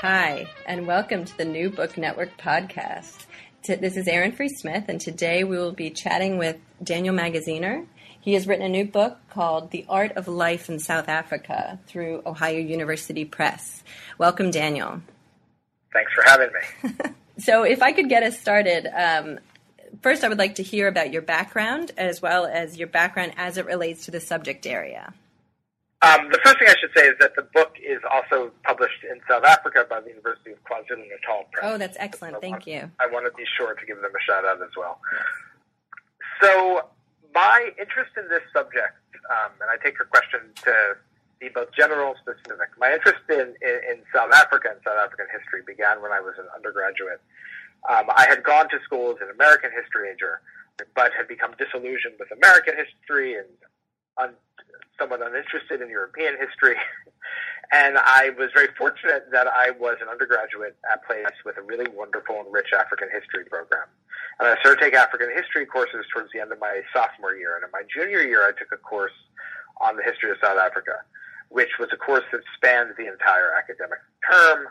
Hi, and welcome to the New Book Network podcast. This is Erin Free Smith, and today we will be chatting with Daniel Magaziner. He has written a new book called The Art of Life in South Africa through Ohio University Press. Welcome, Daniel. Thanks for having me. so, if I could get us started, um, first I would like to hear about your background as well as your background as it relates to the subject area. Um, the first thing I should say is that the book is also published in South Africa by the University of KwaZulu Natal Press. Oh, that's excellent. Thank want, you. I want to be sure to give them a shout out as well. So, my interest in this subject, um, and I take your question to be both general and specific. My interest in, in, in, South Africa and South African history began when I was an undergraduate. Um, I had gone to school as an American history major, but had become disillusioned with American history and un- somewhat uninterested in European history. and I was very fortunate that I was an undergraduate at Place with a really wonderful and rich African history program. And I started take African history courses towards the end of my sophomore year. And in my junior year, I took a course on the history of South Africa, which was a course that spanned the entire academic term.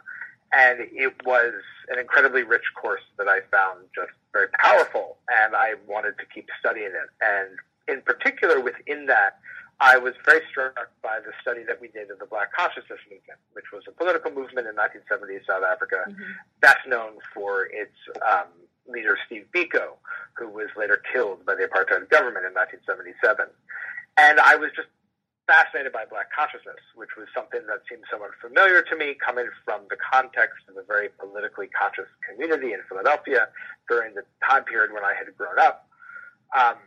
And it was an incredibly rich course that I found just very powerful. And I wanted to keep studying it. And in particular, within that, I was very struck by the study that we did of the Black Consciousness Movement, which was a political movement in 1970 South Africa, mm-hmm. best known for its um, leader Steve Biko, who was later killed by the apartheid government in 1977. And I was just fascinated by Black consciousness, which was something that seemed somewhat familiar to me, coming from the context of a very politically conscious community in Philadelphia during the time period when I had grown up. Um,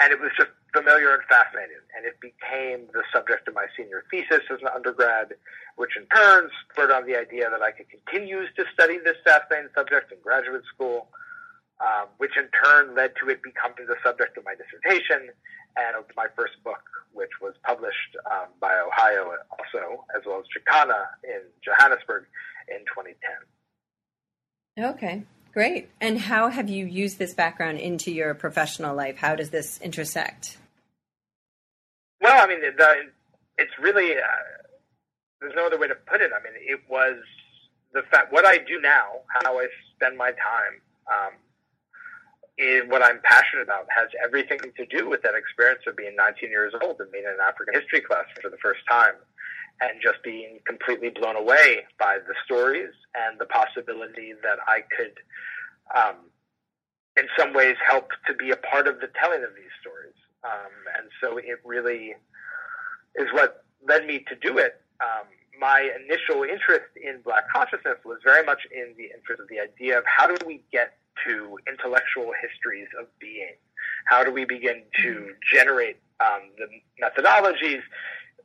and it was just familiar and fascinating. And it became the subject of my senior thesis as an undergrad, which in turn spurred on the idea that I could continue to study this fascinating subject in graduate school, um, which in turn led to it becoming the subject of my dissertation and of my first book, which was published um, by Ohio also, as well as Jacana in Johannesburg in 2010. Okay. Great. And how have you used this background into your professional life? How does this intersect? Well, I mean, the, it's really, uh, there's no other way to put it. I mean, it was the fact, what I do now, how I spend my time, um, is what I'm passionate about has everything to do with that experience of being 19 years old and being in an African history class for the first time and just being completely blown away by the stories and the possibility that I could, um, in some ways, help to be a part of the telling of these stories. Um, and so it really is what led me to do it. Um, my initial interest in Black consciousness was very much in the interest of the idea of how do we get to intellectual histories of being? How do we begin to mm-hmm. generate um, the methodologies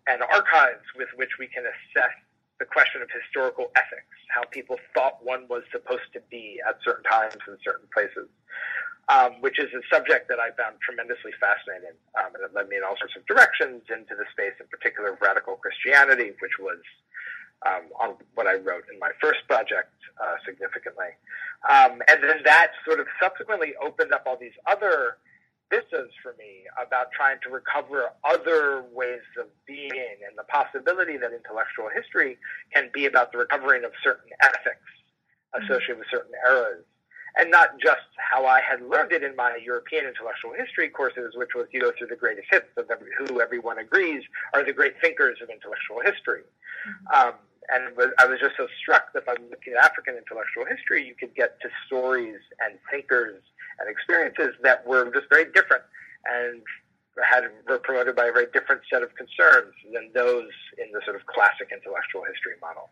and archives with which we can assess the question of historical ethics, how people thought one was supposed to be at certain times in certain places, um, which is a subject that I found tremendously fascinating. Um, and it led me in all sorts of directions into the space, in particular, of radical Christianity, which was um, on what I wrote in my first project uh, significantly. Um, and then that sort of subsequently opened up all these other this is for me about trying to recover other ways of being and the possibility that intellectual history can be about the recovering of certain ethics associated with certain eras. And not just how I had learned it in my European intellectual history courses, which was you go through the greatest hits of every, who everyone agrees are the great thinkers of intellectual history. Mm-hmm. Um, and was, I was just so struck that by looking at African intellectual history, you could get to stories and thinkers and experiences that were just very different and had were promoted by a very different set of concerns than those in the sort of classic intellectual history model.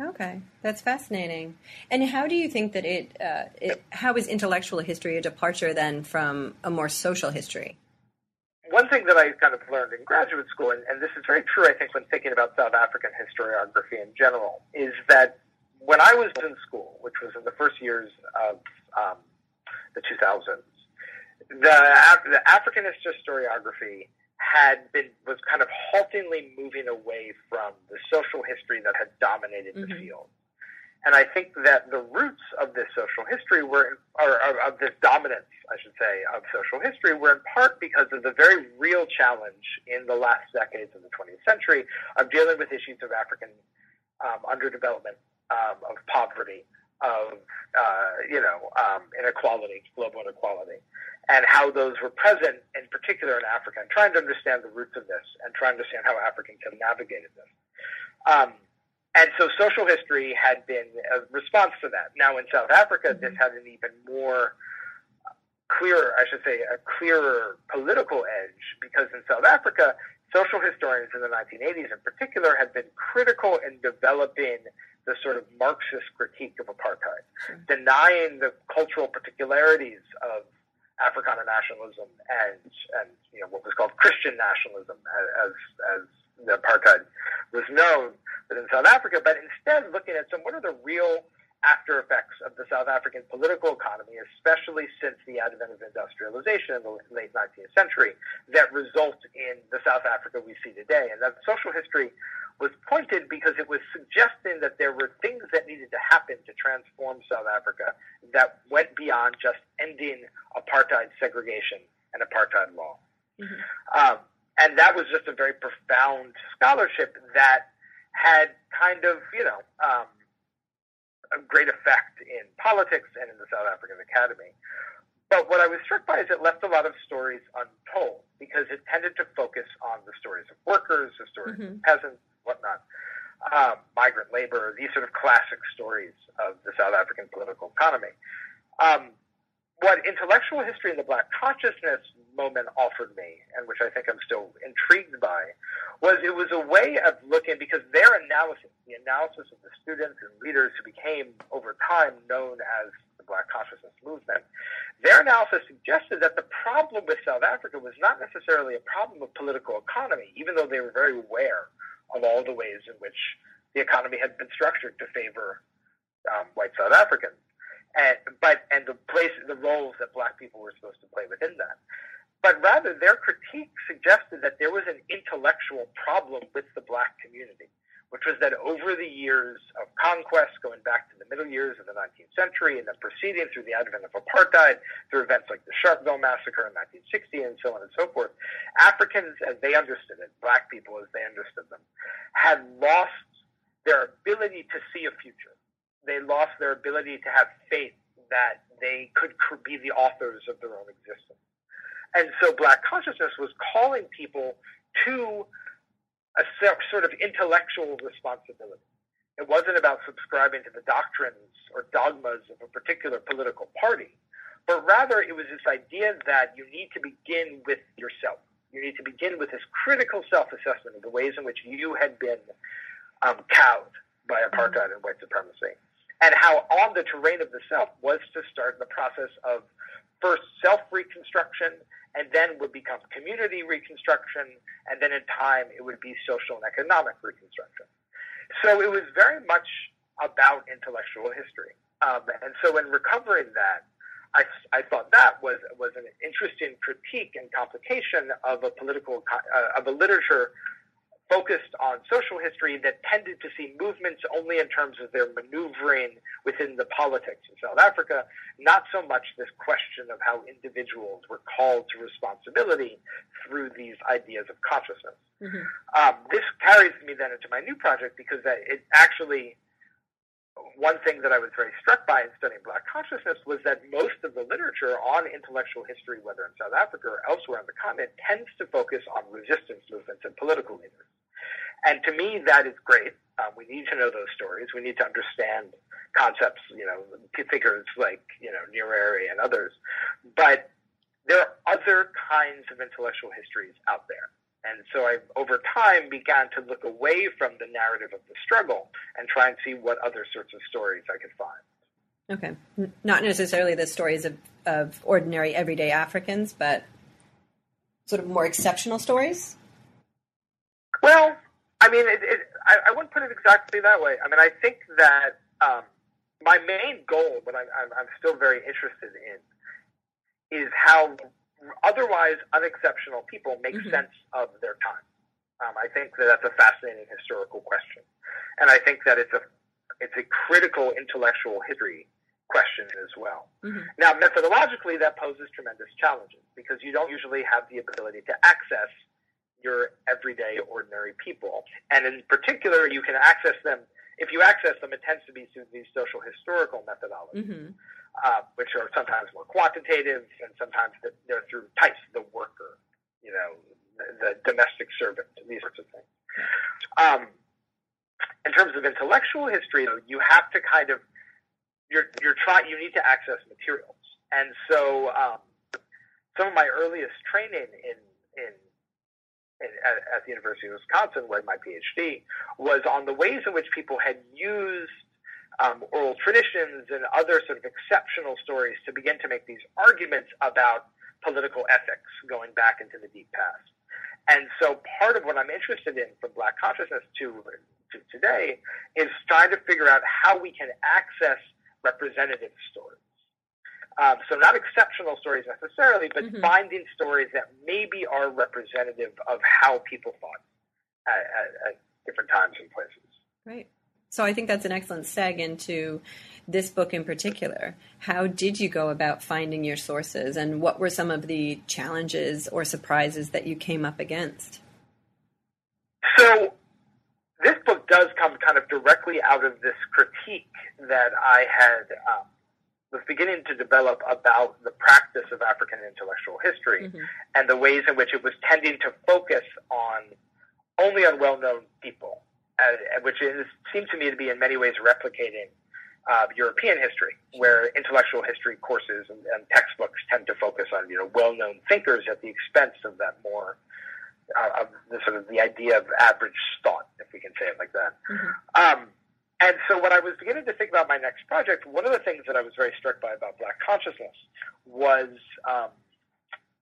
Okay, that's fascinating. And how do you think that it, uh, it how is intellectual history a departure then from a more social history? One thing that I kind of learned in graduate school, and, and this is very true, I think, when thinking about South African historiography in general, is that when I was in school, which was in the first years of um, the 2000s, the, the Africanist historiography had been was kind of haltingly moving away from the social history that had dominated mm-hmm. the field. And I think that the roots of this social history were, or of this dominance, I should say, of social history were in part because of the very real challenge in the last decades of the 20th century of dealing with issues of African um, underdevelopment, um, of poverty, of uh, you know um, inequality, global inequality, and how those were present, in particular in Africa, and trying to understand the roots of this and trying to understand how Africans have navigated this. Um, and so social history had been a response to that. Now in South Africa, mm-hmm. this had an even more uh, clearer, I should say, a clearer political edge because in South Africa, social historians in the 1980s in particular had been critical in developing the sort of Marxist critique of apartheid, sure. denying the cultural particularities of Afrikaner nationalism and and you know what was called Christian nationalism as as the apartheid was known within South Africa, but instead looking at some what are the real after effects of the South African political economy, especially since the advent of industrialization in the late 19th century, that result in the South Africa we see today. And that social history was pointed because it was suggesting that there were things that needed to happen to transform South Africa that went beyond just ending apartheid segregation and apartheid law. Mm-hmm. Um, and that was just a very profound scholarship that had kind of, you know, um, a great effect in politics and in the South African Academy. But what I was struck by is it left a lot of stories untold because it tended to focus on the stories of workers, the stories mm-hmm. of peasants, whatnot, um, migrant labor, these sort of classic stories of the South African political economy. Um, what intellectual history and the black consciousness moment offered me, and which I think I'm still intrigued by, was it was a way of looking because their analysis, the analysis of the students and leaders who became over time known as the Black Consciousness Movement, their analysis suggested that the problem with South Africa was not necessarily a problem of political economy, even though they were very aware of all the ways in which the economy had been structured to favor um, white South Africans and but and the place the roles that black people were supposed to play within that. But rather, their critique suggested that there was an intellectual problem with the black community, which was that over the years of conquest, going back to the middle years of the 19th century, and then proceeding through the advent of apartheid, through events like the Sharpeville massacre in 1960, and so on and so forth, Africans, as they understood it, black people as they understood them, had lost their ability to see a future they lost their ability to have faith that they could be the authors of their own existence. And so black consciousness was calling people to a sort of intellectual responsibility. It wasn't about subscribing to the doctrines or dogmas of a particular political party, but rather it was this idea that you need to begin with yourself. You need to begin with this critical self-assessment of the ways in which you had been um, cowed by apartheid and white supremacy and how on the terrain of the self was to start the process of first self reconstruction and then would become community reconstruction and then in time it would be social and economic reconstruction. So it was very much about intellectual history. Um, and so in recovering that I, I thought that was was an interesting critique and complication of a political uh, of a literature focused on social history that tended to see movements only in terms of their maneuvering within the politics in South Africa, not so much this question of how individuals were called to responsibility through these ideas of consciousness. Mm-hmm. Um, this carries me then into my new project because it actually one thing that I was very struck by in studying Black consciousness was that most of the literature on intellectual history, whether in South Africa or elsewhere on the continent, tends to focus on resistance movements and political leaders. And to me, that is great. Um, we need to know those stories. We need to understand concepts, you know, figures like, you know, Nyerere and others. But there are other kinds of intellectual histories out there. And so I, over time, began to look away from the narrative of the struggle and try and see what other sorts of stories I could find. Okay. Not necessarily the stories of, of ordinary, everyday Africans, but sort of more exceptional stories? Well, I mean, it, it, I, I wouldn't put it exactly that way. I mean, I think that um, my main goal, but I'm, I'm still very interested in, is how otherwise unexceptional people make mm-hmm. sense of their time. Um, I think that that's a fascinating historical question, and I think that it's a it's a critical intellectual history question as well. Mm-hmm. Now, methodologically, that poses tremendous challenges because you don't usually have the ability to access your everyday, ordinary people. And in particular, you can access them. If you access them, it tends to be through these social historical methodologies, mm-hmm. Uh, which are sometimes more quantitative and sometimes they're through types, the worker, you know, the, the domestic servant, these sorts of things. Um, in terms of intellectual history, though, you have to kind of you're you're trying you need to access materials, and so um, some of my earliest training in in, in at, at, the University of Wisconsin, where my PhD was on the ways in which people had used um, oral traditions and other sort of exceptional stories to begin to make these arguments about political ethics going back into the deep past. And so part of what I'm interested in from Black consciousness to, to today is trying to figure out how we can access representative stories. Um, so not exceptional stories necessarily, but mm-hmm. finding stories that maybe are representative of how people thought at, at, at different times and places. Right. So I think that's an excellent seg into this book in particular. How did you go about finding your sources, and what were some of the challenges or surprises that you came up against? So this book does come kind of directly out of this critique that I had um, was beginning to develop about the practice of African intellectual history mm-hmm. and the ways in which it was tending to focus on only on well-known people, uh, which is, seemed to me to be in many ways replicating uh, European history, where intellectual history courses and, and, textbooks tend to focus on you know well-known thinkers at the expense of that more uh, of the sort of the idea of average thought, if we can say it like that. Mm-hmm. Um, and so when I was beginning to think about my next project, one of the things that I was very struck by about Black consciousness was um,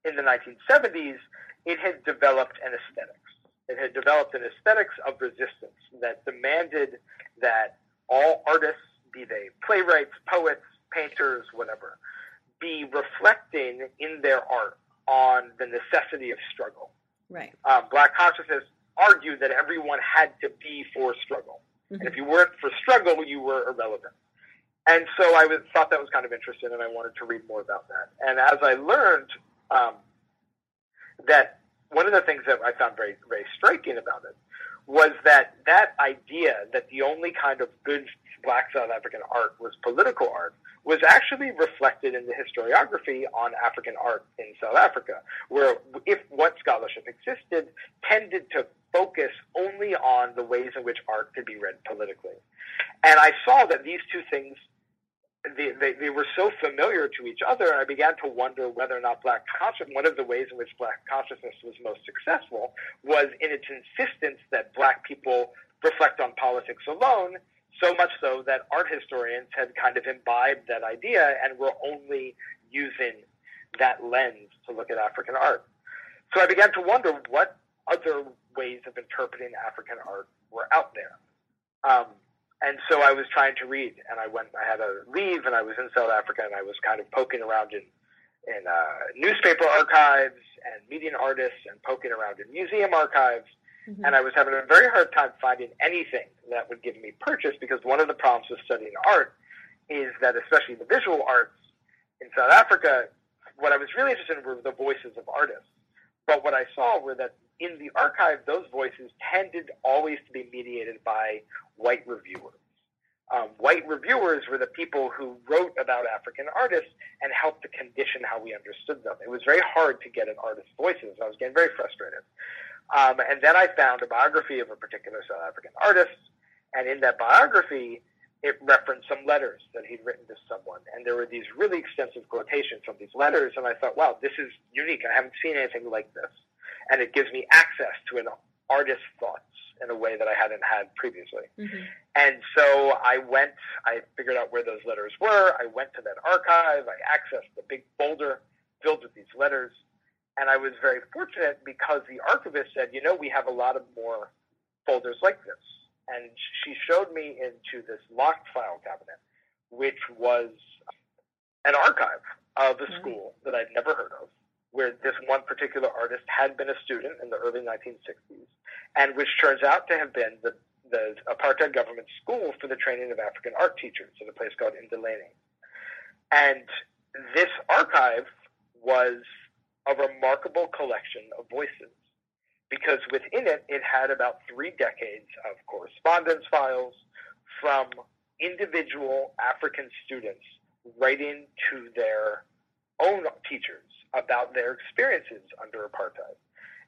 in the 1970s, it had developed an aesthetics. It had developed an aesthetics of resistance that demanded that all artists, be they playwrights, poets, painters, whatever, be reflecting in their art on the necessity of struggle. Right. Um, black consciousness argued that everyone had to be for struggle. Mm-hmm. And if you weren't for struggle, you were irrelevant. And so I was, thought that was kind of interesting, and I wanted to read more about that. And as I learned um, that one of the things that I found very, very striking about it was that that idea that the only kind of good black South African art was political art was actually reflected in the historiography on African art in South Africa, where if what scholarship existed tended to focus only on the ways in which art could be read politically. And I saw that these two things they, they, were so familiar to each other, I began to wonder whether or not black consciousness, one of the ways in which black consciousness was most successful was in its insistence that black people reflect on politics alone so much so that art historians had kind of imbibed that idea and were only using that lens to look at African art. So I began to wonder what other ways of interpreting African art were out there. Um, and so I was trying to read, and I went. I had a leave, and I was in South Africa, and I was kind of poking around in in uh, newspaper archives and meeting artists, and poking around in museum archives, Mm-hmm. And I was having a very hard time finding anything that would give me purchase because one of the problems with studying art is that, especially the visual arts in South Africa, what I was really interested in were the voices of artists. But what I saw were that in the archive, those voices tended always to be mediated by white reviewers. Um, white reviewers were the people who wrote about African artists and helped to condition how we understood them. It was very hard to get an artist's voices. I was getting very frustrated. Um, and then I found a biography of a particular South African artist, and in that biography, it referenced some letters that he'd written to someone, and there were these really extensive quotations from these letters, and I thought, wow, this is unique. I haven't seen anything like this, and it gives me access to an artist's thoughts in a way that I hadn't had previously. Mm-hmm. And so I went, I figured out where those letters were. I went to that archive. I accessed the big folder filled with these letters. And I was very fortunate because the archivist said, you know, we have a lot of more folders like this. And she showed me into this locked file cabinet, which was an archive of a mm-hmm. school that I'd never heard of, where this one particular artist had been a student in the early 1960s, and which turns out to have been the, the apartheid government school for the training of African art teachers at a place called Ndaleni. And this archive was a remarkable collection of voices because within it, it had about three decades of correspondence files from individual African students writing to their own teachers about their experiences under apartheid.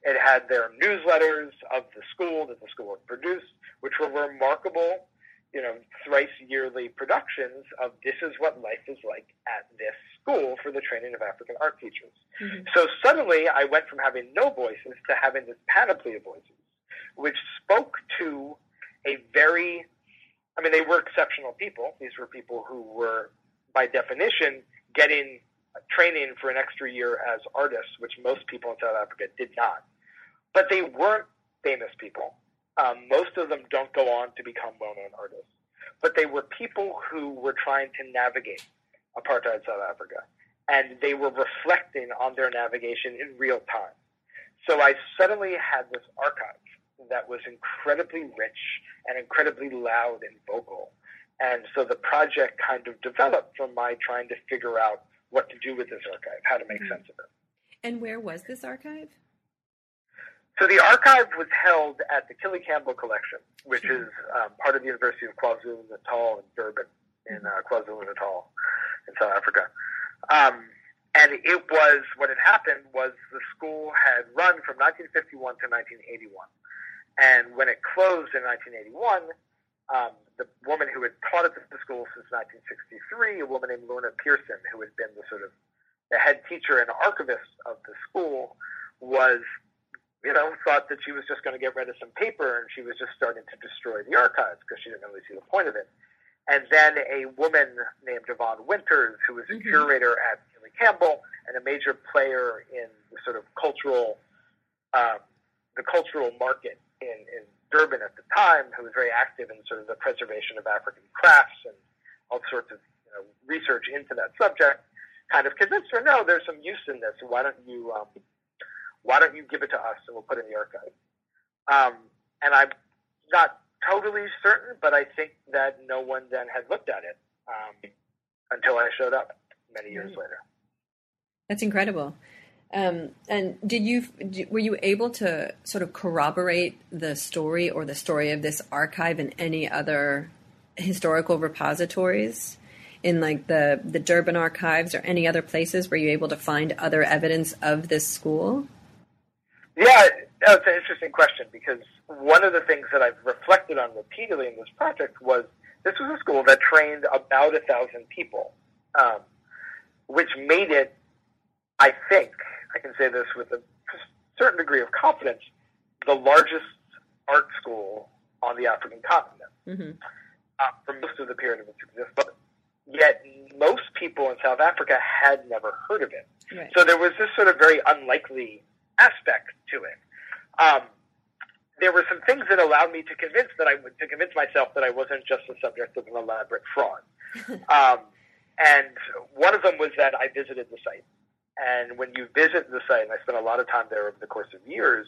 It had their newsletters of the school that the school had produced, which were remarkable, you know, thrice yearly productions of this is what life is like at this school for the training of African art teachers. Mm-hmm. So suddenly I went from having no voices to having this panoply of voices, which spoke to a very, I mean, they were exceptional people. These were people who were, by definition, getting training for an extra year as artists, which most people in South Africa did not. But they weren't famous people. Um, most of them don't go on to become well known artists. But they were people who were trying to navigate apartheid South Africa. And they were reflecting on their navigation in real time. So I suddenly had this archive that was incredibly rich and incredibly loud and vocal. And so the project kind of developed from my trying to figure out what to do with this archive, how to make mm-hmm. sense of it. And where was this archive? So the archive was held at the Killie Campbell Collection, which mm-hmm. is um, part of the University of KwaZulu Natal in Durban, in uh, KwaZulu Natal, in South Africa. Um, and it was what had happened was the school had run from 1951 to 1981, and when it closed in 1981, um, the woman who had taught at the school since 1963, a woman named Lorna Pearson, who had been the sort of the head teacher and archivist of the school, was, you know, thought that she was just going to get rid of some paper and she was just starting to destroy the archives because she didn't really see the point of it. And then a woman named Yvonne Winters, who was a mm-hmm. curator at Killie Campbell and a major player in the sort of cultural, um, the cultural market in, in Durban at the time, who was very active in sort of the preservation of African crafts and all sorts of you know, research into that subject, kind of convinced her, no, there's some use in this. Why don't you, um, why don't you give it to us and we'll put it in the archive? Um, and I'm not totally certain, but I think that no one then had looked at it um, until I showed up many years mm-hmm. later. That's incredible. Um, and did you were you able to sort of corroborate the story or the story of this archive in any other historical repositories in like the the Durban archives or any other places? Were you able to find other evidence of this school? Yeah, that's an interesting question because one of the things that I've reflected on repeatedly in this project was this was a school that trained about a thousand people, um, which made it, I think, I can say this with a certain degree of confidence, the largest art school on the African continent mm-hmm. uh, for most of the period of its existence. But yet, most people in South Africa had never heard of it. Right. So there was this sort of very unlikely aspect to it. Um, there were some things that allowed me to convince that I to convince myself that I wasn't just the subject of an elaborate fraud. um, and one of them was that I visited the site. And when you visit the site, and I spent a lot of time there over the course of years,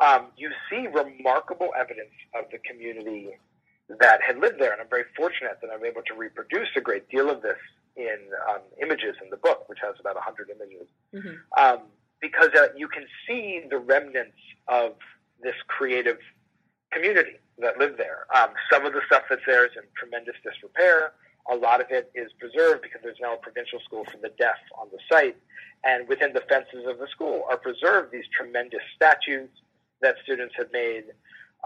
um, you see remarkable evidence of the community that had lived there. And I'm very fortunate that I'm able to reproduce a great deal of this in um, images in the book, which has about 100 images. Mm-hmm. Um, because uh, you can see the remnants of this creative community that lived there. Um, some of the stuff that's there is in tremendous disrepair. A lot of it is preserved because there's now a provincial school for the deaf on the site. And within the fences of the school are preserved these tremendous statues that students have made,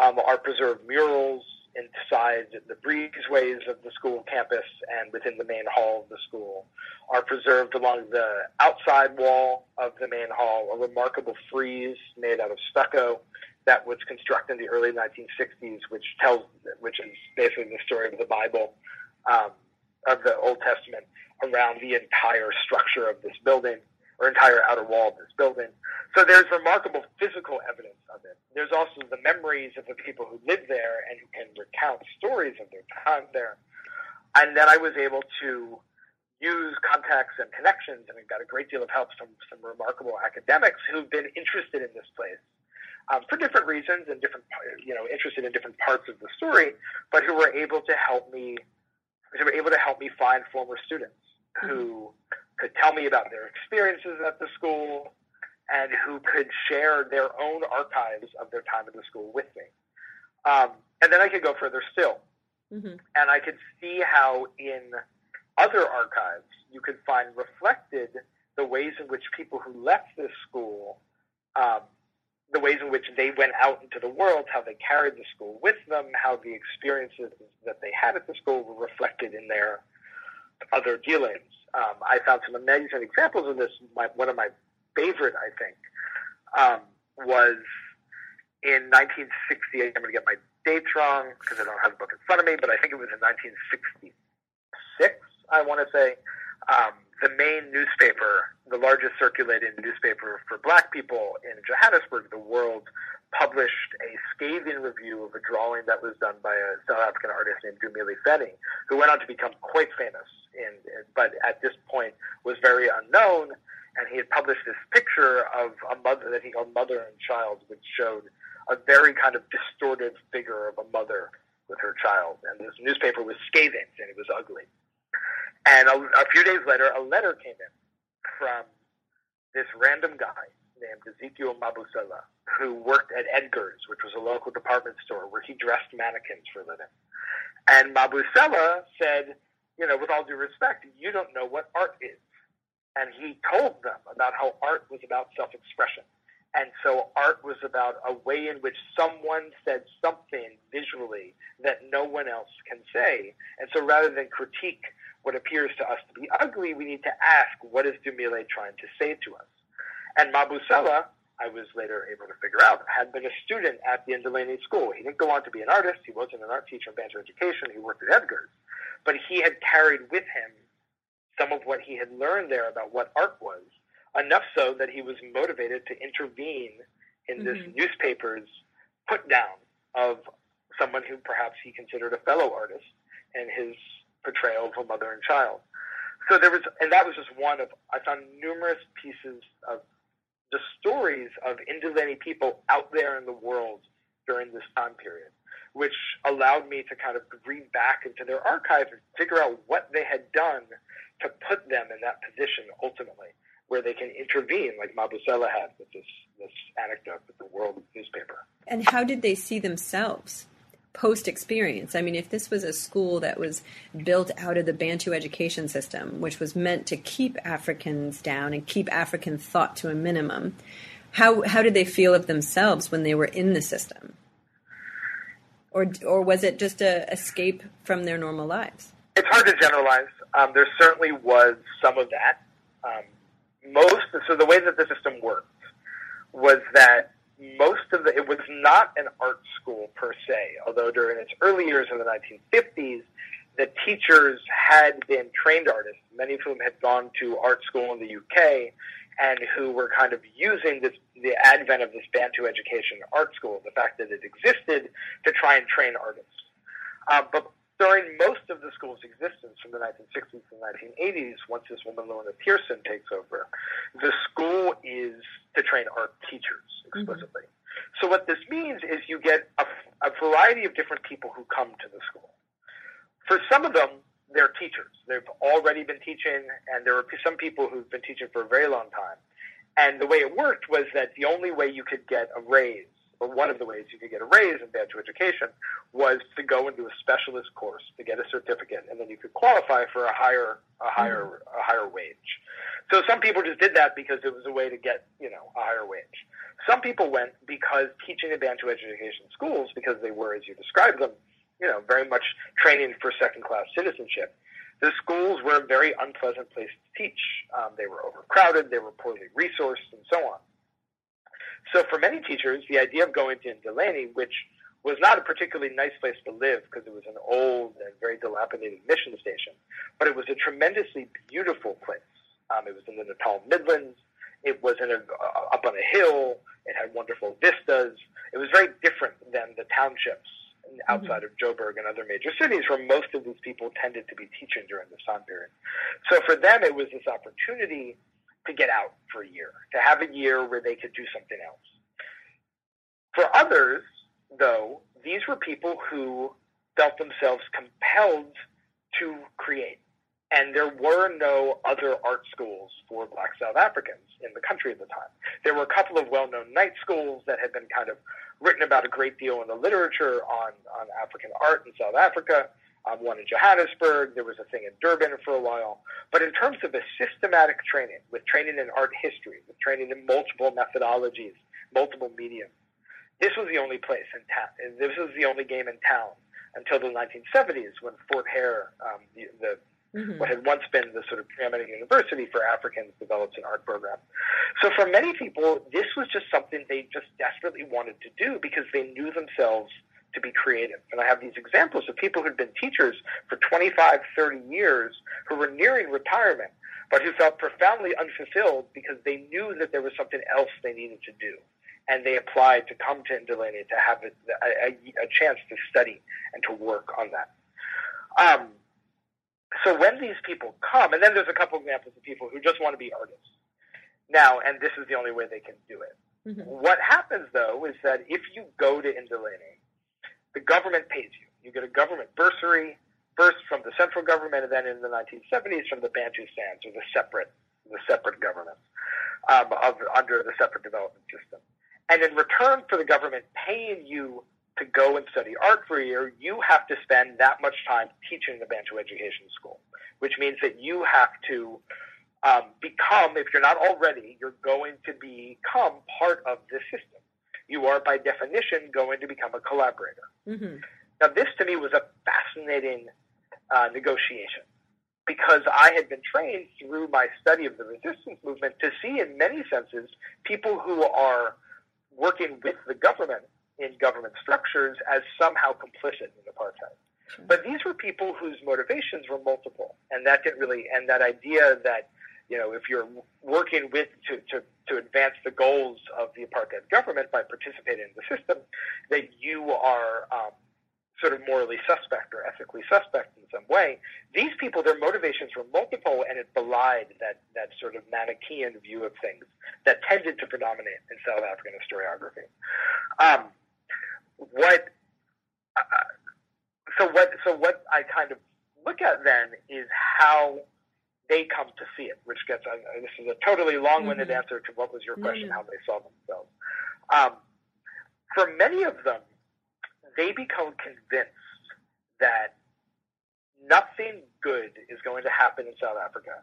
um, are preserved murals inside the breezeways of the school campus and within the main hall of the school, are preserved along the outside wall of the main hall, a remarkable frieze made out of stucco that was constructed in the early 1960s, which tells, which is basically the story of the Bible. Um, of the Old Testament around the entire structure of this building. or entire outer wall of this building. So there's remarkable physical evidence of it. There's also the memories of the people who live there and who can recount stories of their time there. And then I was able to use contacts and connections, and I got a great deal of help from some remarkable academics who've been interested in this place um, for different reasons and different, you know, interested in different parts of the story, but who were able to help me, who were able to help me find former students who could tell me about their experiences at the school and who could share their own archives of their time at the school with me. Um, and then I could go further still. Mm-hmm. And I could see how in other archives you could find reflected the ways in which people who left this school, um, the ways in which they went out into the world, how they carried the school with them, how the experiences that they had at the school were reflected in their other dealings. Um, I found some amazing examples of this. My, one of my favorite, I think, um, was in 1968. I'm going to get my dates wrong because I don't have the book in front of me, but I think it was in 1966. I want to say um, the main newspaper, the largest circulating newspaper for Black people in Johannesburg, the World, published a scathing review of a drawing that was done by a South African artist named Dumile Feni, who went on to become quite famous, in, but at this point was very unknown. And he had published this picture of a mother that he called Mother and Child, which showed a very kind of distorted figure of a mother with her child. And this newspaper was scathing, and it was ugly. And a, a few days later, a letter came in from this random guy named Ezekiel Mabusela, who worked at Edgar's, which was a local department store where he dressed mannequins for a living. And Mabusela said, you know, with all due respect, you don't know what art is. And he told them about how art was about self expression. And so art was about a way in which someone said something visually that no one else can say. And so rather than critique what appears to us to be ugly, we need to ask, what is Dumile trying to say to us? And Mabusela, I was later able to figure out, had been a student at the Ndaleni School. He didn't go on to be an artist. He wasn't an art teacher in Bantu education. He worked at Edgar's. But he had carried with him some of what he had learned there about what art was, enough so that he was motivated to intervene in mm-hmm. this newspaper's put down of someone who perhaps he considered a fellow artist and his portrayal of a mother and child. So there was, and that was just one of, I found numerous pieces of the stories of Ndaleni people out there in the world during this time period, which allowed me to kind of read back into their archives and figure out what they had done to put them in that position ultimately, where they can intervene, like Mabusela had with this, this anecdote with the World newspaper. And how did they see themselves? Post experience. I mean, if this was a school that was built out of the Bantu education system, which was meant to keep Africans down and keep African thought to a minimum, how how did they feel of themselves when they were in the system? Or or was it just a escape from their normal lives? It's hard to generalize. Um, there certainly was some of that. Um, most so the way that the system worked was that most of the, it was not an art school per se, although during its early years in the 1950s, the teachers had been trained artists, many of whom had gone to art school in the UK, and who were kind of using this, the advent of this Bantu education art school, the fact that it existed, to try and train artists. Uh, but during most of the school's existence from the 1960s to the 1980s, once this woman, Lorna Pearson, takes over, the school is to train art teachers explicitly. Mm-hmm. So what this means is you get a, a variety of different people who come to the school. For some of them, they're teachers. They've already been teaching, and there are some people who've been teaching for a very long time. And the way it worked was that the only way you could get a raise or one of the ways you could get a raise in Bantu education was to go into a specialist course to get a certificate, and then you could qualify for a higher a higher a higher wage. So some people just did that because it was a way to get you know a higher wage. Some people went because teaching in Bantu education schools, because they were, as you described them, you know, very much training for second class citizenship. The schools were a very unpleasant place to teach. Um, they were overcrowded, they were poorly resourced, and so on. So for many teachers, the idea of going to Ndaleni, which was not a particularly nice place to live because it was an old and very dilapidated mission station, but it was a tremendously beautiful place Um, it was in the Natal Midlands. It was in a, uh, up on a hill. It had wonderful vistas. It was very different than the townships outside mm-hmm. of Joburg and other major cities where most of these people tended to be teaching during this time period. So for them, it was this opportunity to get out for a year, to have a year where they could do something else. For others, though, these were people who felt themselves compelled to create. And there were no other art schools for black South Africans in the country at the time. There were a couple of well known night schools that had been kind of written about a great deal in the literature on, on African art in South Africa. Um, one in Johannesburg. There was a thing in Durban for a while. But in terms of a systematic training, with training in art history, with training in multiple methodologies, multiple mediums, this was the only place in town. This was the only game in town until the 1970s when Fort Hare, um, the, the Mm-hmm. what had once been the sort of preeminent university for Africans developed an art program. So for many people, this was just something they just desperately wanted to do because they knew themselves to be creative. And I have these examples of people who'd been teachers for 25, 30 years who were nearing retirement, but who felt profoundly unfulfilled because they knew that there was something else they needed to do. And they applied to come to Ndaleni to have a, a, a chance to study and to work on that. Um, so when these people come, and then there's a couple examples of people who just want to be artists. Now, and this is the only way they can do it. Mm-hmm. What happens though is that if you go to Ndaleni, the government pays you. You get a government bursary, first from the central government, and then in the 1970s from the Bantustans, or the separate, the separate government um, of, under the separate development system. And in return for the government paying you to go and study art for a year, you have to spend that much time teaching the Bantu Education School, which means that you have to um, become, if you're not already, you're going to become part of this system. You are, by definition, going to become a collaborator. Mm-hmm. Now, this to me was a fascinating uh, negotiation because I had been trained through my study of the resistance movement to see, in many senses, people who are working with the government in government structures as somehow complicit in apartheid. But these were people whose motivations were multiple, and that didn't really, and that idea that you know, if you're working with to, to, to advance the goals of the apartheid government by participating in the system, that you are um, sort of morally suspect or ethically suspect in some way. These people, their motivations were multiple, and it belied that, that sort of Manichaean view of things that tended to predominate in South African historiography. Um, what uh, so what so what I kind of look at then is how they come to see it, which gets uh, this is a totally long-winded mm-hmm. answer to what was your question, mm-hmm. how they saw themselves. Um, for many of them, they become convinced that nothing good is going to happen in South Africa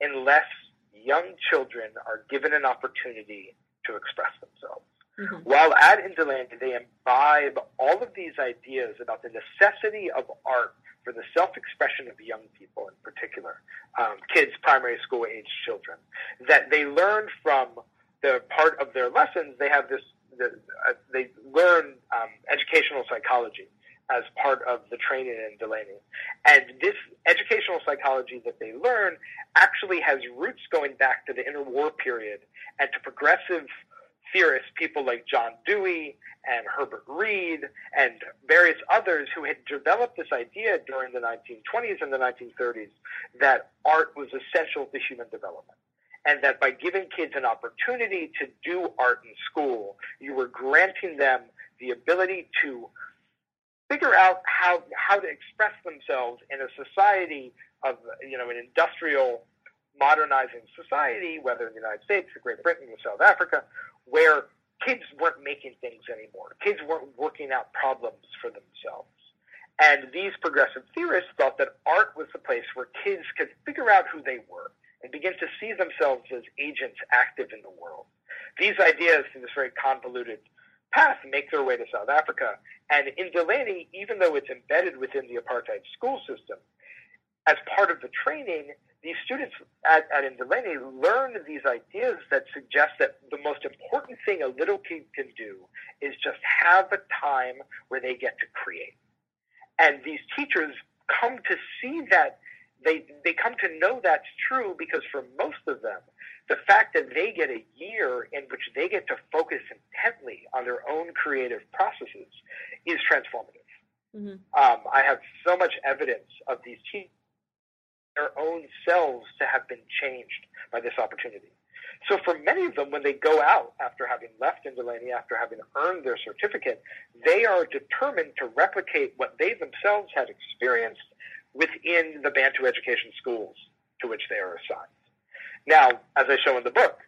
unless young children are given an opportunity to express themselves. Mm-hmm. While at Ndaleni, they imbibe all of these ideas about the necessity of art for the self-expression of young people in particular, um, kids, primary school age children, that they learn from the part of their lessons. They have this, the, uh, they learn um, educational psychology as part of the training in Ndaleni. And this educational psychology that they learn actually has roots going back to the interwar period and to progressive theorists, people like John Dewey and Herbert Read and various others who had developed this idea during the 1920s and the 1930s that art was essential to human development. And that by giving kids an opportunity to do art in school, you were granting them the ability to figure out how, how to express themselves in a society of, you know, an industrial modernizing society, whether in the United States or Great Britain or South Africa, where kids weren't making things anymore. Kids weren't working out problems for themselves. And these progressive theorists thought that art was the place where kids could figure out who they were and begin to see themselves as agents active in the world. These ideas, in this very convoluted path, make their way to South Africa. And in Ndaleni, even though it's embedded within the apartheid school system, as part of the training, these students at, at Ndaleni learn these ideas that suggest that the most important thing a little kid can do is just have a time where they get to create. And these teachers come to see that they they come to know that's true because for most of them, the fact that they get a year in which they get to focus intently on their own creative processes is transformative. Mm-hmm. Um, I have so much evidence of these teams, their own selves to have been changed by this opportunity. So for many of them, when they go out after having left Ndaleni, after having earned their certificate, they are determined to replicate what they themselves had experienced within the Bantu education schools to which they are assigned. Now, as I show in the book,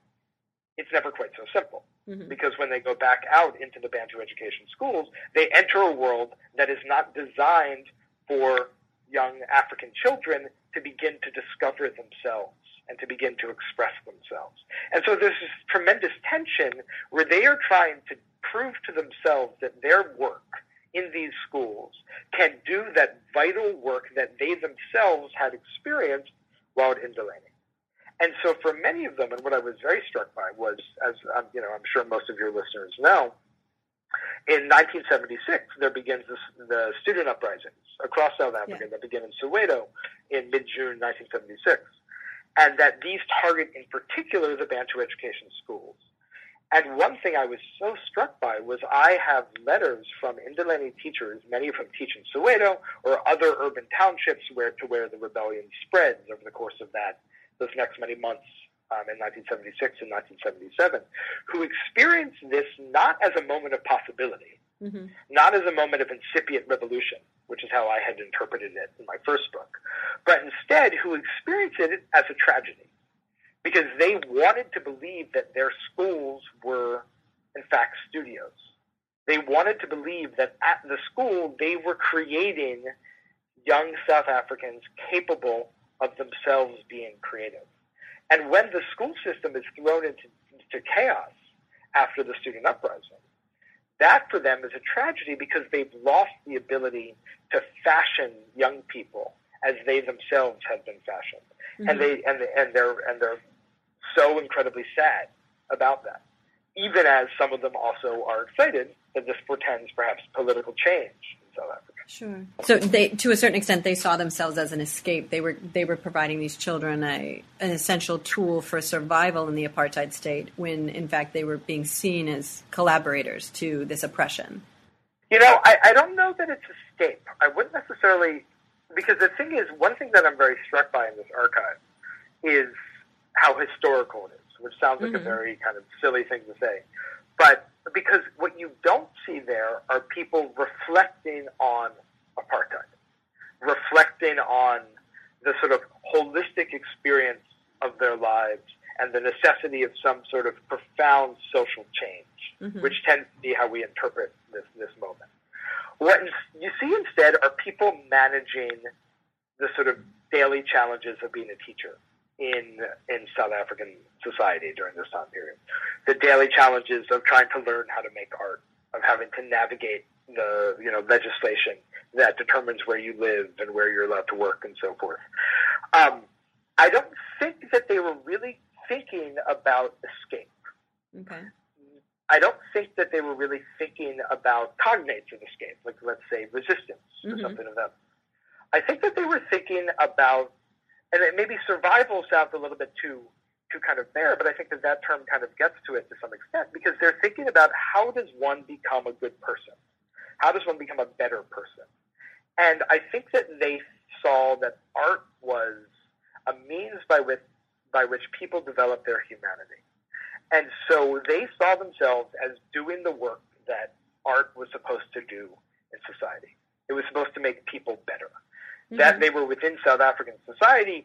it's never quite so simple. Mm-hmm. Because when they go back out into the Bantu education schools, they enter a world that is not designed for young African children to begin to discover themselves and to begin to express themselves. And so there's this tremendous tension where they are trying to prove to themselves that their work in these schools can do that vital work that they themselves had experienced while at Indaleni. And so for many of them, and what I was very struck by was, as um, you know, I'm sure most of your listeners know, in 1976 there begins this, the student uprisings across South Africa yeah. that begin in Soweto in mid-June 1976, and that these target in particular the Bantu education schools. And one thing I was so struck by was I have letters from Indaleni teachers, many of whom teach in Soweto or other urban townships where to where the rebellion spreads over the course of that those next many months um, in 1976 and 1977, who experienced this not as a moment of possibility, mm-hmm. not as a moment of incipient revolution, which is how I had interpreted it in my first book, but instead who experienced it as a tragedy because they wanted to believe that their schools were, in fact, studios. They wanted to believe that at the school they were creating young South Africans capable of themselves being creative. And when the school system is thrown into, into chaos after the student uprising, that for them is a tragedy because they've lost the ability to fashion young people as they themselves had been fashioned, mm-hmm. and they and, and they're and they're so incredibly sad about that. Even as some of them also are excited that this portends perhaps political change in South Africa. Sure. So they, to a certain extent, they saw themselves as an escape. They were they were providing these children a an essential tool for survival in the apartheid state, when in fact they were being seen as collaborators to this oppression. You know, I, I don't know that it's escape. I wouldn't necessarily because the thing is, one thing that I'm very struck by in this archive is how historical it is, which sounds like mm-hmm. a very kind of silly thing to say. But because what you don't see there are people reflecting on apartheid, reflecting on the sort of holistic experience of their lives and the necessity of some sort of profound social change, mm-hmm. which tends to be how we interpret this, this moment. What you see instead are people managing the sort of daily challenges of being a teacher in in South African society during this time period. The daily challenges of trying to learn how to make art, of having to navigate the you know legislation that determines where you live and where you're allowed to work and so forth. Um, I don't think that they were really thinking about escape. Okay. I don't think that they were really thinking about cognates of escape, like let's say resistance or mm-hmm. something of that. I think that they were thinking about and maybe survival sounds a little bit too too kind of bare, but I think that that term kind of gets to it to some extent because they're thinking about how does one become a good person, how does one become a better person, and I think that they saw that art was a means by which by which people develop their humanity, and so they saw themselves as doing the work that art was supposed to do in society. It was supposed to make people better mm-hmm. that they were within South African society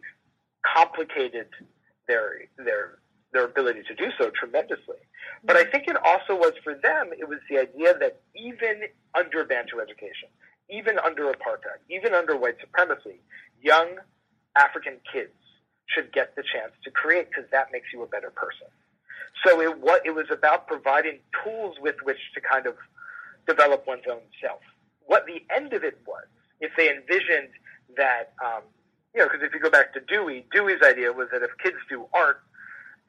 complicated their their their ability to do so tremendously. But I think it also was for them, it was the idea that even under Bantu education, even under apartheid, even under white supremacy, young African kids should get the chance to create because that makes you a better person. So it, what, it was about providing tools with which to kind of develop one's own self. What the end of it was, if they envisioned that, um, you know, because if you go back to Dewey, Dewey's idea was that if kids do art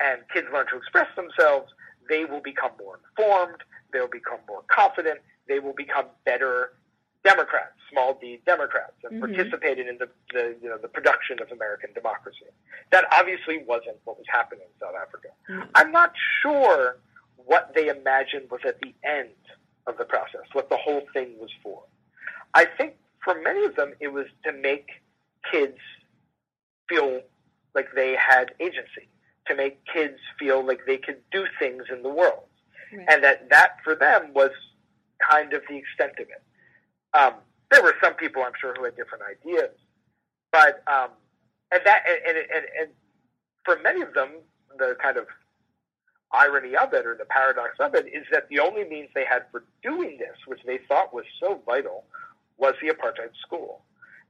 and kids learn to express themselves, they will become more informed, they'll become more confident, they will become better Democrats, small d Democrats, and Mhm. participated in the, the you know the production of American democracy. That obviously wasn't what was happening in South Africa. Mhm. I'm not sure what they imagined was at the end of the process, what the whole thing was for. I think for many of them, it was to make kids feel like they had agency, to make kids feel like they could do things in the world Right. and that that for them was kind of the extent of it. Um, there were some people, I'm sure, who had different ideas, but um, and that and, and, and, and for many of them, the kind of irony of it or the paradox of it is that the only means they had for doing this, which they thought was so vital, was the apartheid school.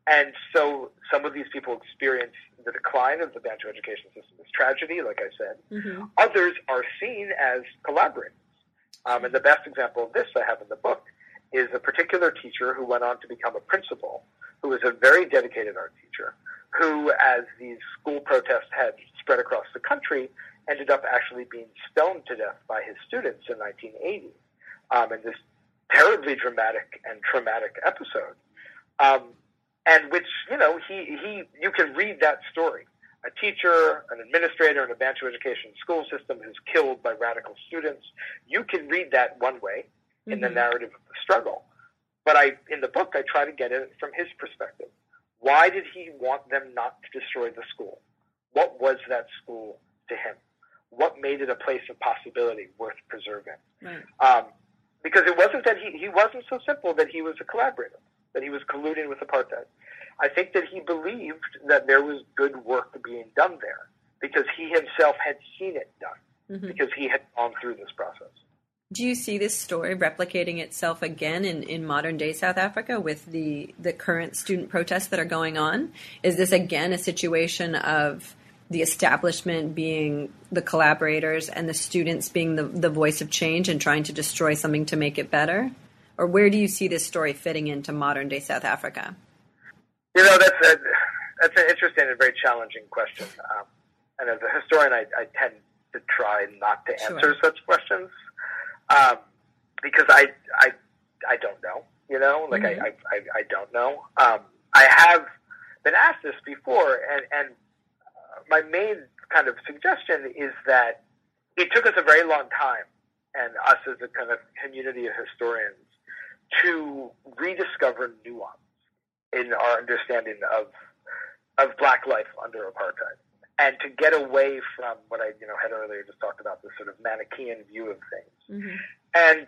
And so some of these people experienced the decline of the Bantu education system as tragedy, like I said. hmm Others are seen as collaborators. Um, and the best example of this I have in the book is a particular teacher who went on to become a principal, who was a very dedicated art teacher, who, as these school protests had spread across the country, ended up actually being stoned to death by his students in 1980 um, in this terribly dramatic and traumatic episode. Um, and which, you know, he, he, you can read that story a teacher, an administrator in a Bantu education school system who's killed by radical students. You can read that one way in the Mhm. narrative of the struggle. But I, in the book, I try to get it from his perspective. Why did he want them not to destroy the school? What was that school to him? What made it a place of possibility worth preserving? Right. Um, because it wasn't that he, he wasn't so simple that he was a collaborator, that he was colluding with apartheid. I think that he believed that there was good work being done there because he himself had seen it done, hmm because he had gone through this process. Do you see this story replicating itself again in, in modern day South Africa with the, the current student protests that are going on? Is this again a situation of the establishment being the collaborators and the students being the, the voice of change and trying to destroy something to make it better? Or where do you see this story fitting into modern day South Africa? You know, that's a, that's an interesting and very challenging question. Um, and as a historian, I, I tend to try not to Sure. answer such questions um, because I, I, I don't know. You know, like Mhm. I, I, I, don't know. Um, I have been asked this before, and, and my main kind of suggestion is that it took us a very long time, and us as a kind of community of historians, to rediscover nuance in our understanding of of black life under apartheid, and to get away from what I you know had earlier just talked about this sort of Manichaean view of things. Mm-hmm. And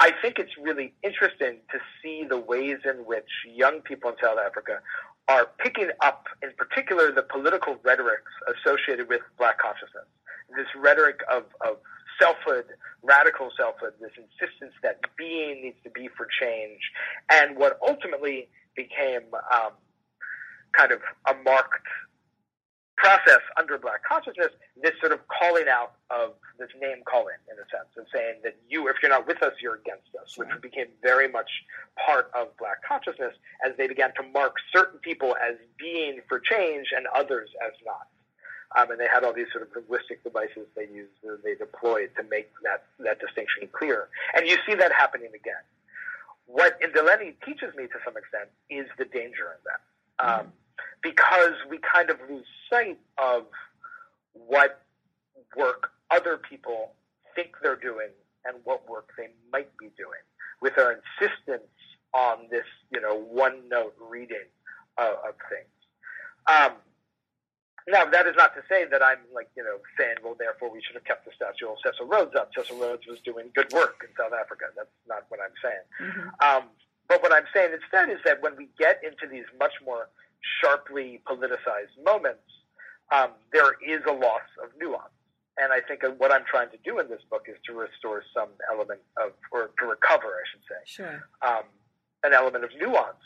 I think it's really interesting to see the ways in which young people in South Africa are picking up, in particular, the political rhetorics associated with black consciousness. This rhetoric of, of selfhood, radical selfhood, this insistence that being needs to be for change, and what ultimately became um, kind of a marked process under black consciousness, this sort of calling out of this name calling, in a sense, of saying that you, if you're not with us, you're against us, which became very much part of black consciousness as they began to mark certain people as being for change and others as not. Um, and they had all these sort of linguistic devices they used, uh, they deployed to make that, that distinction clear. And you see that happening again. What Ndaleni teaches me to some extent is the danger in that. Um, because we kind of lose sight of what work other people think they're doing and what work they might be doing with our insistence on this, you know, one note reading of, of things. Um, now, that is not to say that I'm like, you know, saying, well, therefore we should have kept the statue of Cecil Rhodes up. Cecil Rhodes was doing good work in South Africa. That's not what I'm saying. Mm-hmm. Um, but what I'm saying instead is that when we get into these much more sharply politicized moments, um, there is a loss of nuance. And I think what I'm trying to do in this book is to restore some element of, or to recover, I should say, Sure. um, an element of nuance.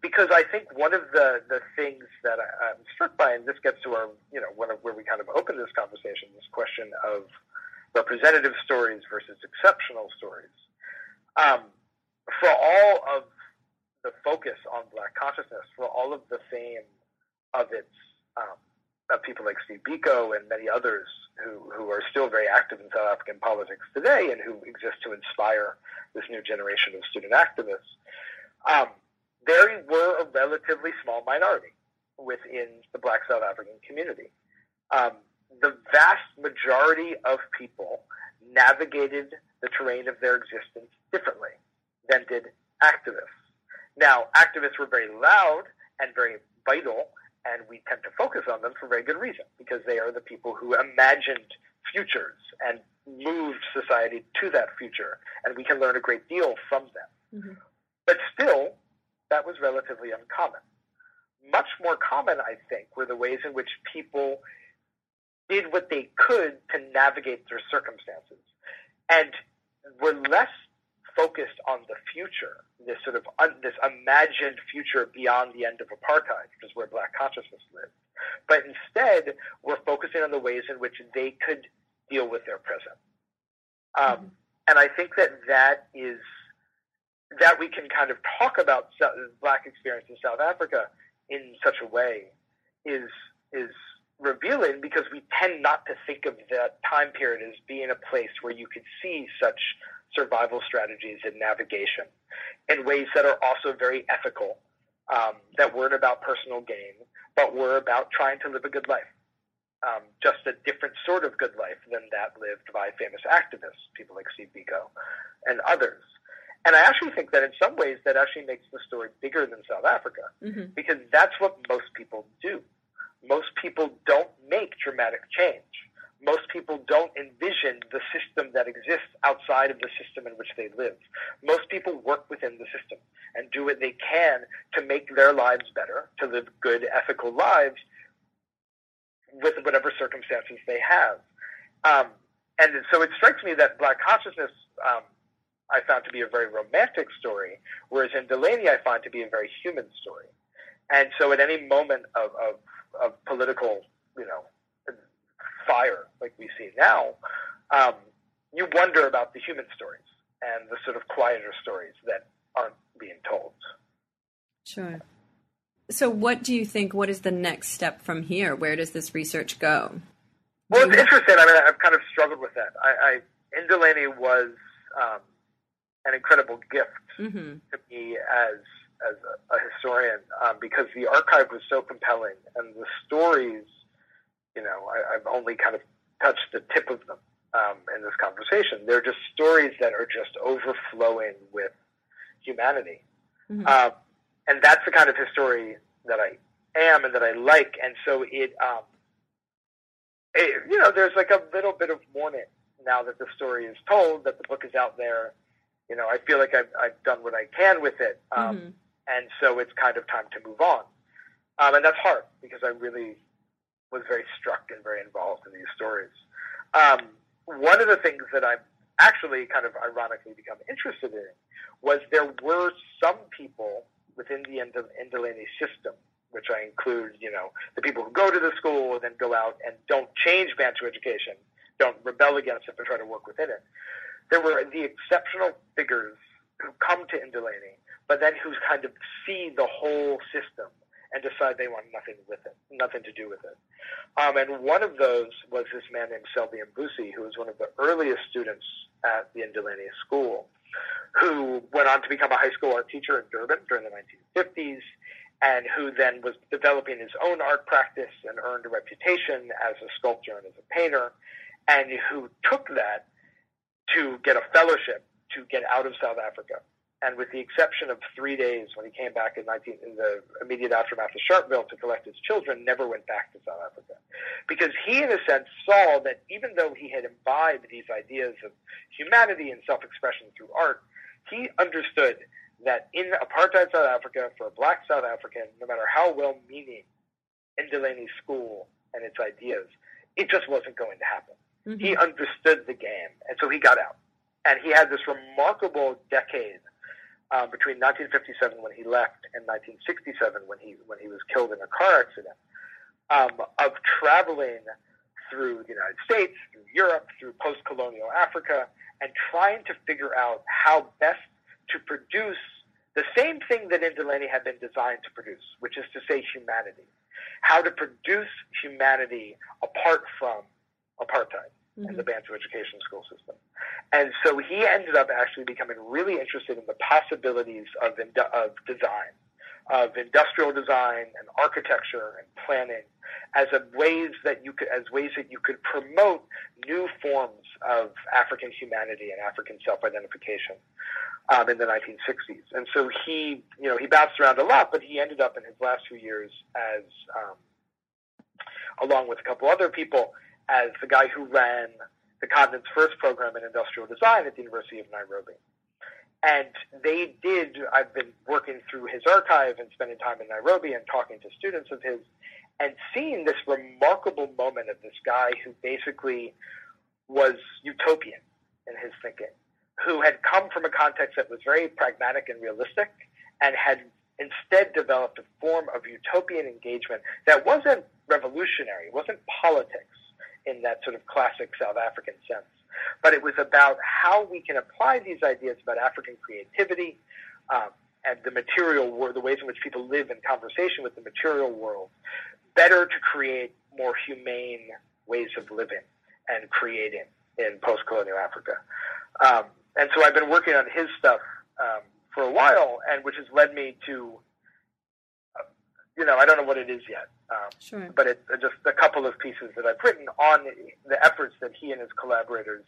Because I think one of the, the things that I, I'm struck by, and this gets to our, you know, one of where we kind of opened this conversation, this question of representative stories versus exceptional stories. Um, for all of the focus on black consciousness, for all of the fame of its um, of people like Steve Biko and many others who, who are still very active in South African politics today and who exist to inspire this new generation of student activists. Um, they were a relatively small minority within the black South African community. Um, the vast majority of people navigated the terrain of their existence differently than did activists. Now, activists were very loud and very vital, and we tend to focus on them for very good reason, because they are the people who imagined futures and moved society to that future, and we can learn a great deal from them. Mm-hmm. But still, that was relatively uncommon. Much more common, I think, were the ways in which people did what they could to navigate their circumstances and were less focused on the future, this sort of un, this imagined future beyond the end of apartheid, which is where black consciousness lived. But instead, we're focusing on the ways in which they could deal with their present. Um, mm-hmm. And I think that that is that we can kind of talk about black experience in South Africa in such a way is is revealing because we tend not to think of that time period as being a place where you could see such survival strategies and navigation in ways that are also very ethical, um, that weren't about personal gain, but were about trying to live a good life. Um, just a different sort of good life than that lived by famous activists, people like Steve Biko and others. And I actually think that in some ways that actually makes the story bigger than South Africa mm-hmm. because that's what most people do. Most people don't make dramatic change most people don't envision the system that exists outside of the system in which they live. Most people work within the system and do what they can to make their lives better, to live good, ethical lives with whatever circumstances they have. Um, and so it strikes me that Black Consciousness um, I found to be a very romantic story, whereas Ndaleni I find to be a very human story. And so at any moment of, of, of political, you know, fire like we see now, um, you wonder about the human stories and the sort of quieter stories that aren't being told. Sure. So, what do you think? What is the next step from here? Where does this research go? Well, it's interesting. I mean, I've kind of struggled with that. I, I Ndaleni was um, an incredible gift mm-hmm. to me as as a, a historian um, because the archive was so compelling and the stories you know, I, I've only kind of touched the tip of them um, in this conversation. They're just stories that are just overflowing with humanity. Mm-hmm. Um, and that's the kind of history that I am and that I like. And so it, um, it, you know, there's like a little bit of mourning now that the story is told, that the book is out there. You know, I feel like I've, I've done what I can with it. Um, mm-hmm. And so it's kind of time to move on. Um, and that's hard because I really was very struck and very involved in these stories. Um, one of the things that I've actually kind of ironically become interested in was there were some people within the Ndaleni system, which I include, you know, the people who go to the school and then go out and don't change Bantu education, don't rebel against it, but try to work within it. There were the exceptional figures who come to Ndaleni, but then who kind of see the whole system and decide they want nothing with it, nothing to do with it. Um, and one of those was this man named Selby Mvusi, who was one of the earliest students at the Ndaleni School, who went on to become a high school art teacher in Durban during the 1950s, and who then was developing his own art practice and earned a reputation as a sculptor and as a painter, and who took that to get a fellowship to get out of South Africa and with the exception of three days when he came back in, 19, in the immediate aftermath of Sharpeville to collect his children, never went back to South Africa. Because he, in a sense, saw that even though he had imbibed these ideas of humanity and self expression through art, he understood that in apartheid South Africa, for a black South African, no matter how well meaning Ndaleni school and its ideas, it just wasn't going to happen. Mm-hmm. He understood the game, and so he got out. And he had this remarkable decade um, between 1957 when he left and 1967 when he when he was killed in a car accident um, of traveling through the United States, through Europe, through post-colonial Africa, and trying to figure out how best to produce the same thing that Ndaleni had been designed to produce, which is to say humanity. How to produce humanity apart from apartheid mm-hmm. in the Bantu education school system. And so he ended up actually becoming really interested in the possibilities of, of design, of industrial design and architecture and planning as a ways that you could, as ways that you could promote new forms of African humanity and African self-identification um, in the 1960s. And so he, you know, he bounced around a lot, but he ended up in his last few years as, um, along with a couple other people, as the guy who ran the continent's first program in industrial design at the University of Nairobi. And they did, I've been working through his archive and spending time in Nairobi and talking to students of his and seeing this remarkable moment of this guy who basically was utopian in his thinking, who had come from a context that was very pragmatic and realistic and had instead developed a form of utopian engagement that wasn't revolutionary, wasn't politics in that sort of classic South African sense, but it was about how we can apply these ideas about African creativity um, and the material world, the ways in which people live in conversation with the material world, better to create more humane ways of living and creating in post-colonial Africa. Um, and so I've been working on his stuff um, for a while, and which has led me to, you know, I don't know what it is yet, um, sure. but it's just a couple of pieces that I've written on the efforts that he and his collaborators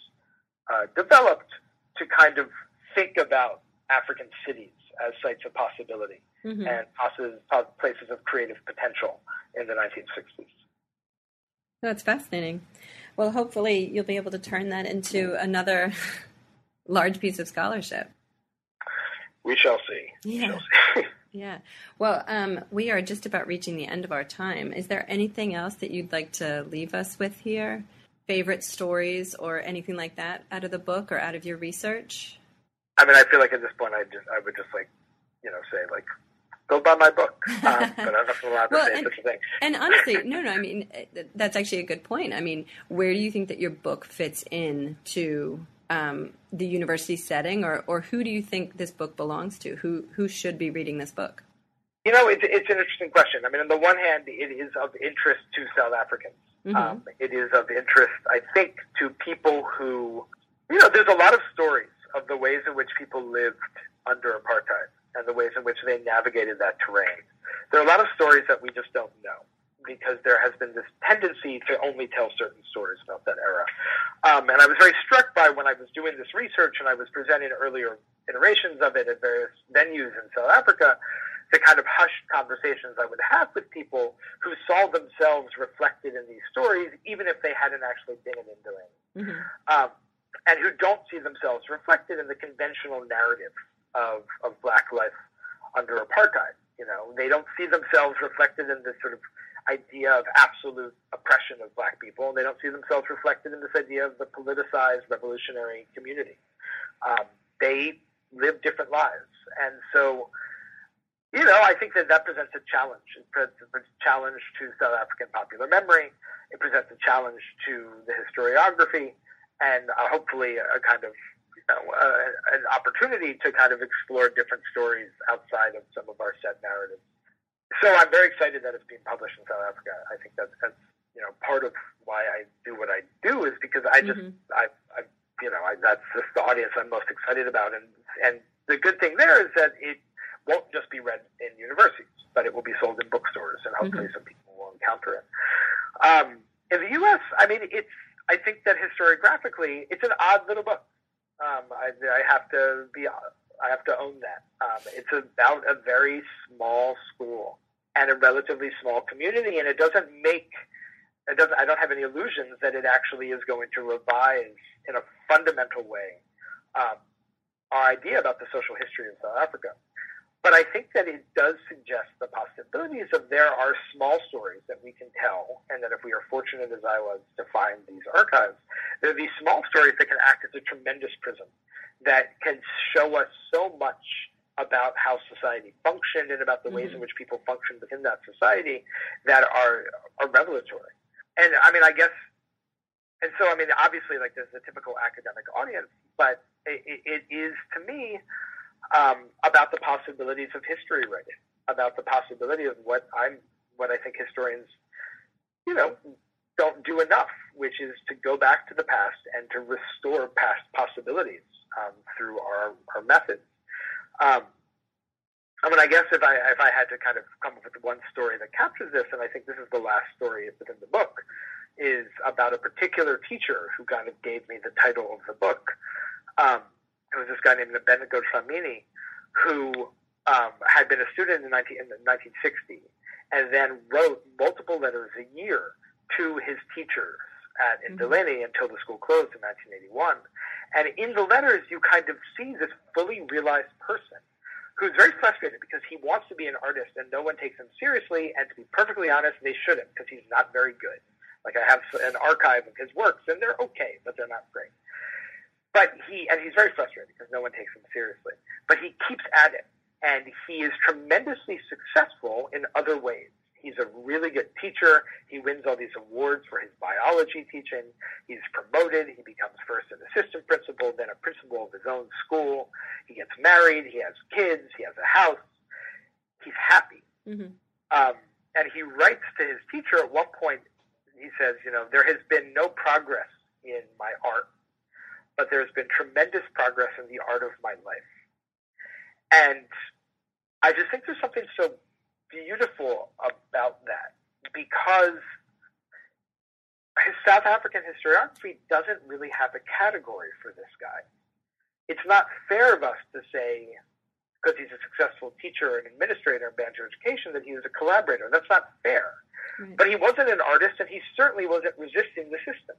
uh, developed to kind of think about African cities as sites of possibility mm-hmm. and places of creative potential in the 1960s. That's fascinating. Well, hopefully you'll be able to turn that into another large piece of scholarship. We shall see. Yeah. Shall see. yeah. Well, um, we are just about reaching the end of our time. Is there anything else that you'd like to leave us with here? Favorite stories or anything like that out of the book or out of your research? I mean, I feel like at this point, I just I would just like, you know, say like, go buy my book. Um, but I'm not allowed to well, say and, such a thing. And honestly, no, no. I mean, that's actually a good point. I mean, where do you think that your book fits in to um, the university setting, or or who do you think this book belongs to? Who who should be reading this book? You know, it's it's an interesting question. I mean, on the one hand, it is of interest to South Africans. Mm-hmm. Um, it is of interest, I think, to people who, you know, there's a lot of stories of the ways in which people lived under apartheid and the ways in which they navigated that terrain. There are a lot of stories that we just don't know because there has been this tendency to only tell certain stories about that era. Um, and I was very struck by when I was doing this research and I was presenting earlier iterations of it at various venues in South Africa, the kind of hushed conversations I would have with people who saw themselves reflected in these stories, even if they hadn't actually been in doing. Mm-hmm. Um, and who don't see themselves reflected in the conventional narrative of, of black life under apartheid. You know, they don't see themselves reflected in this sort of idea of absolute oppression of black people, and they don't see themselves reflected in this idea of the politicized revolutionary community. Um, they live different lives, and so you know, I think that that presents a challenge. It presents a challenge to South African popular memory. It presents a challenge to the historiography, and uh, hopefully a kind of know, uh, an opportunity to kind of explore different stories outside of some of our set narratives. So I'm very excited that it's being published in South Africa. I think that's, that's you know part of why I do what I do is because I just mm-hmm. I, I you know I, that's just the audience I'm most excited about, and and the good thing there is that it won't just be read in universities, but it will be sold in bookstores, and hopefully mm-hmm. some people will encounter it. Um, in the U.S., I mean, it's I think that historiographically, it's an odd little book. Um, I, I have to be, I have to own that. Um, it's about a very small school and a relatively small community, and it doesn't make, it doesn't. I don't have any illusions that it actually is going to revise in a fundamental way um, our idea about the social history of South Africa. But I think that it does suggest the possibilities of there are small stories that we can tell, and that if we are fortunate as I was to find these archives, there are these small stories that can act as a tremendous prism that can show us so much about how society functioned and about the ways mm-hmm. in which people functioned within that society that are, are revelatory. And I mean, I guess, and so I mean, obviously, like there's a typical academic audience, but it, it is to me um, about the possibilities of history writing, about the possibility of what I'm, what I think historians, you know, don't do enough, which is to go back to the past and to restore past possibilities um, through our, our methods. Um, I mean, I guess if I if I had to kind of come up with one story that captures this, and I think this is the last story within the book, is about a particular teacher who kind of gave me the title of the book. Um, it was this guy named Benedict Flamini, who um, had been a student in, 19, in 1960 and then wrote multiple letters a year to his teachers at in mm-hmm. Ndaleni until the school closed in 1981. And in the letters, you kind of see this fully realized person who's very frustrated because he wants to be an artist and no one takes him seriously. And to be perfectly honest, they shouldn't because he's not very good. Like I have an archive of his works, and they're okay, but they're not great. But he and he's very frustrated because no one takes him seriously. But he keeps at it, and he is tremendously successful in other ways. He's a really good teacher. He wins all these awards for his biology teaching. He's promoted. He becomes first an assistant principal, then a principal of his own school. He gets married. He has kids. He has a house. He's happy. Mm-hmm. Um, and he writes to his teacher at one point he says, you know, there has been no progress in my art, but there's been tremendous progress in the art of my life. And I just think there's something so beautiful about that because South African historiography doesn't really have a category for this guy. It's not fair of us to say, because he's a successful teacher and administrator in Bantu Education, that he was a collaborator. That's not fair. Right. But he wasn't an artist, and he certainly wasn't resisting the system.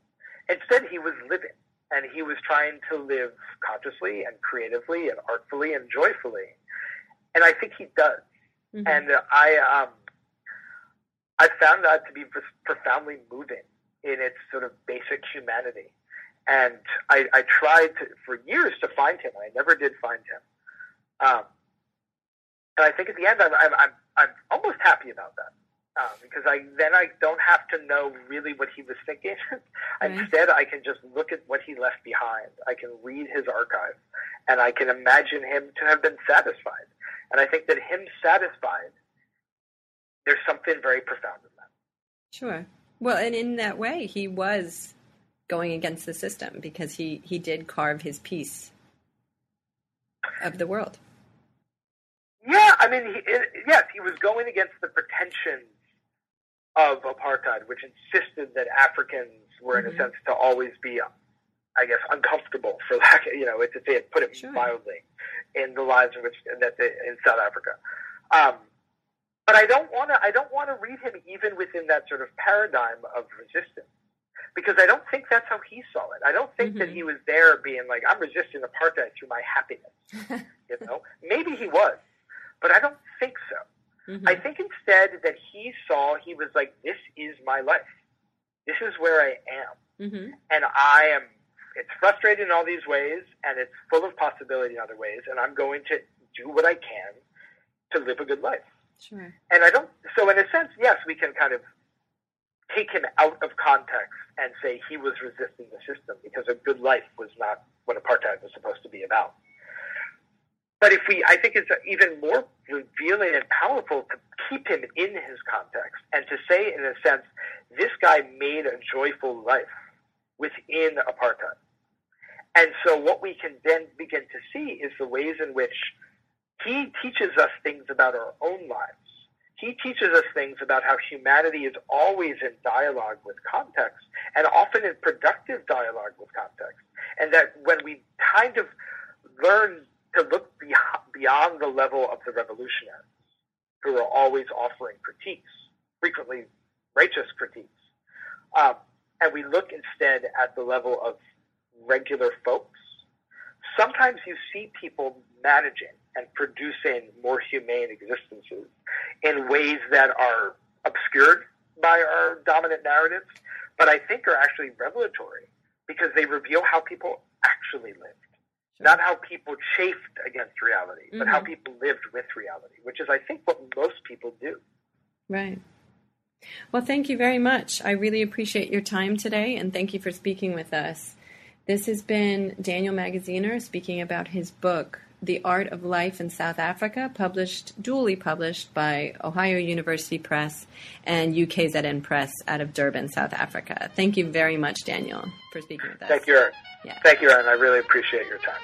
Instead, he was living, and he was trying to live consciously and creatively and artfully and joyfully. And I think he does. Mm-hmm. And I, um, I found that to be profoundly moving in its sort of basic humanity. And I, I tried to, for years to find him. I never did find him. Um, and I think at the end, I'm, I'm, I'm, I'm almost happy about that um, because I then I don't have to know really what he was thinking. Mm-hmm. Instead, I can just look at what he left behind. I can read his archive, and I can imagine him to have been satisfied. And I think that him satisfied, there's something very profound in that. Sure. Well, and in that way, he was going against the system because he he did carve his piece of the world. Yeah, I mean, he, it, yes, he was going against the pretensions of apartheid, which insisted that Africans were, in mm-hmm. a sense, to always be, I guess, uncomfortable for lack, of, you know, to say it, put it sure. mildly, in the lives in which that they, in South Africa. Um, but I don't want to. I don't want to read him even within that sort of paradigm of resistance, because I don't think that's how he saw it. I don't think mm-hmm. that he was there being like, "I'm resisting apartheid through my happiness." you know, maybe he was, but I don't think so. Mm-hmm. I think instead that he saw, he was like, this is my life. This is where I am. Mm-hmm. And I am, it's frustrating in all these ways, and it's full of possibility in other ways, and I'm going to do what I can to live a good life. Sure. And I don't, so in a sense, yes, we can kind of take him out of context and say he was resisting the system because a good life was not what apartheid was supposed to be about. But if we, I think it's even more revealing and powerful to keep him in his context and to say, in a sense, this guy made a joyful life within apartheid. And so what we can then begin to see is the ways in which he teaches us things about our own lives. He teaches us things about how humanity is always in dialogue with context and often in productive dialogue with context. And that when we kind of learn to look beyond the level of the revolutionaries who are always offering critiques, frequently righteous critiques. Um, and we look instead at the level of regular folks. Sometimes you see people managing and producing more humane existences in ways that are obscured by our dominant narratives, but I think are actually revelatory because they reveal how people actually live. Not how people chafed against reality, mm-hmm. but how mm-hmm. people lived with reality, which is, I think, what most people do. Right. Well, thank you very much. I really appreciate your time today, and thank you for speaking with us. This has been Daniel Magaziner speaking about his book, The Art of Life in South Africa, published, dually published by Ohio University Press and UKZN Press out of Durban, South Africa. Thank you very much, Daniel, for speaking with us. Thank you, Erin. Yeah. Thank you, Erin. I really appreciate your time.